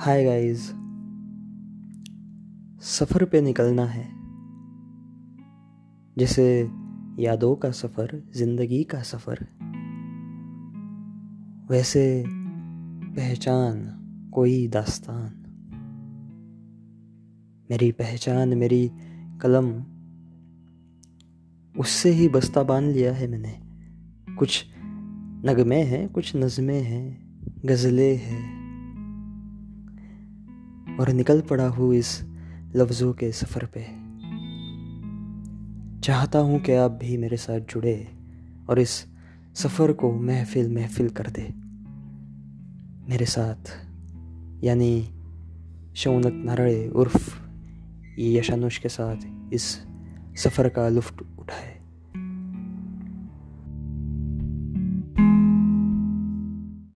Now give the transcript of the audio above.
Hi guys, सफ़र पे निकलना है। जैसे यादों का सफ़र, ज़िंदगी का सफ़र, वैसे पहचान कोई दास्तान। मेरी पहचान, मेरी कलम, उससे ही बस्ता बाँध लिया है मैंने। कुछ नगमे हैं, कुछ नज़में हैं, गज़लें हैं। और निकल पड़ा हूँ इस लफ्ज़ों के सफ़र पे। चाहता हूँ कि आप भी मेरे साथ जुड़े और इस सफ़र को महफिल महफिल कर दे। मेरे साथ, यानी शौनक नारड़े उर्फ़ यशानुष के साथ इस सफ़र का लुफ्ट उठाए।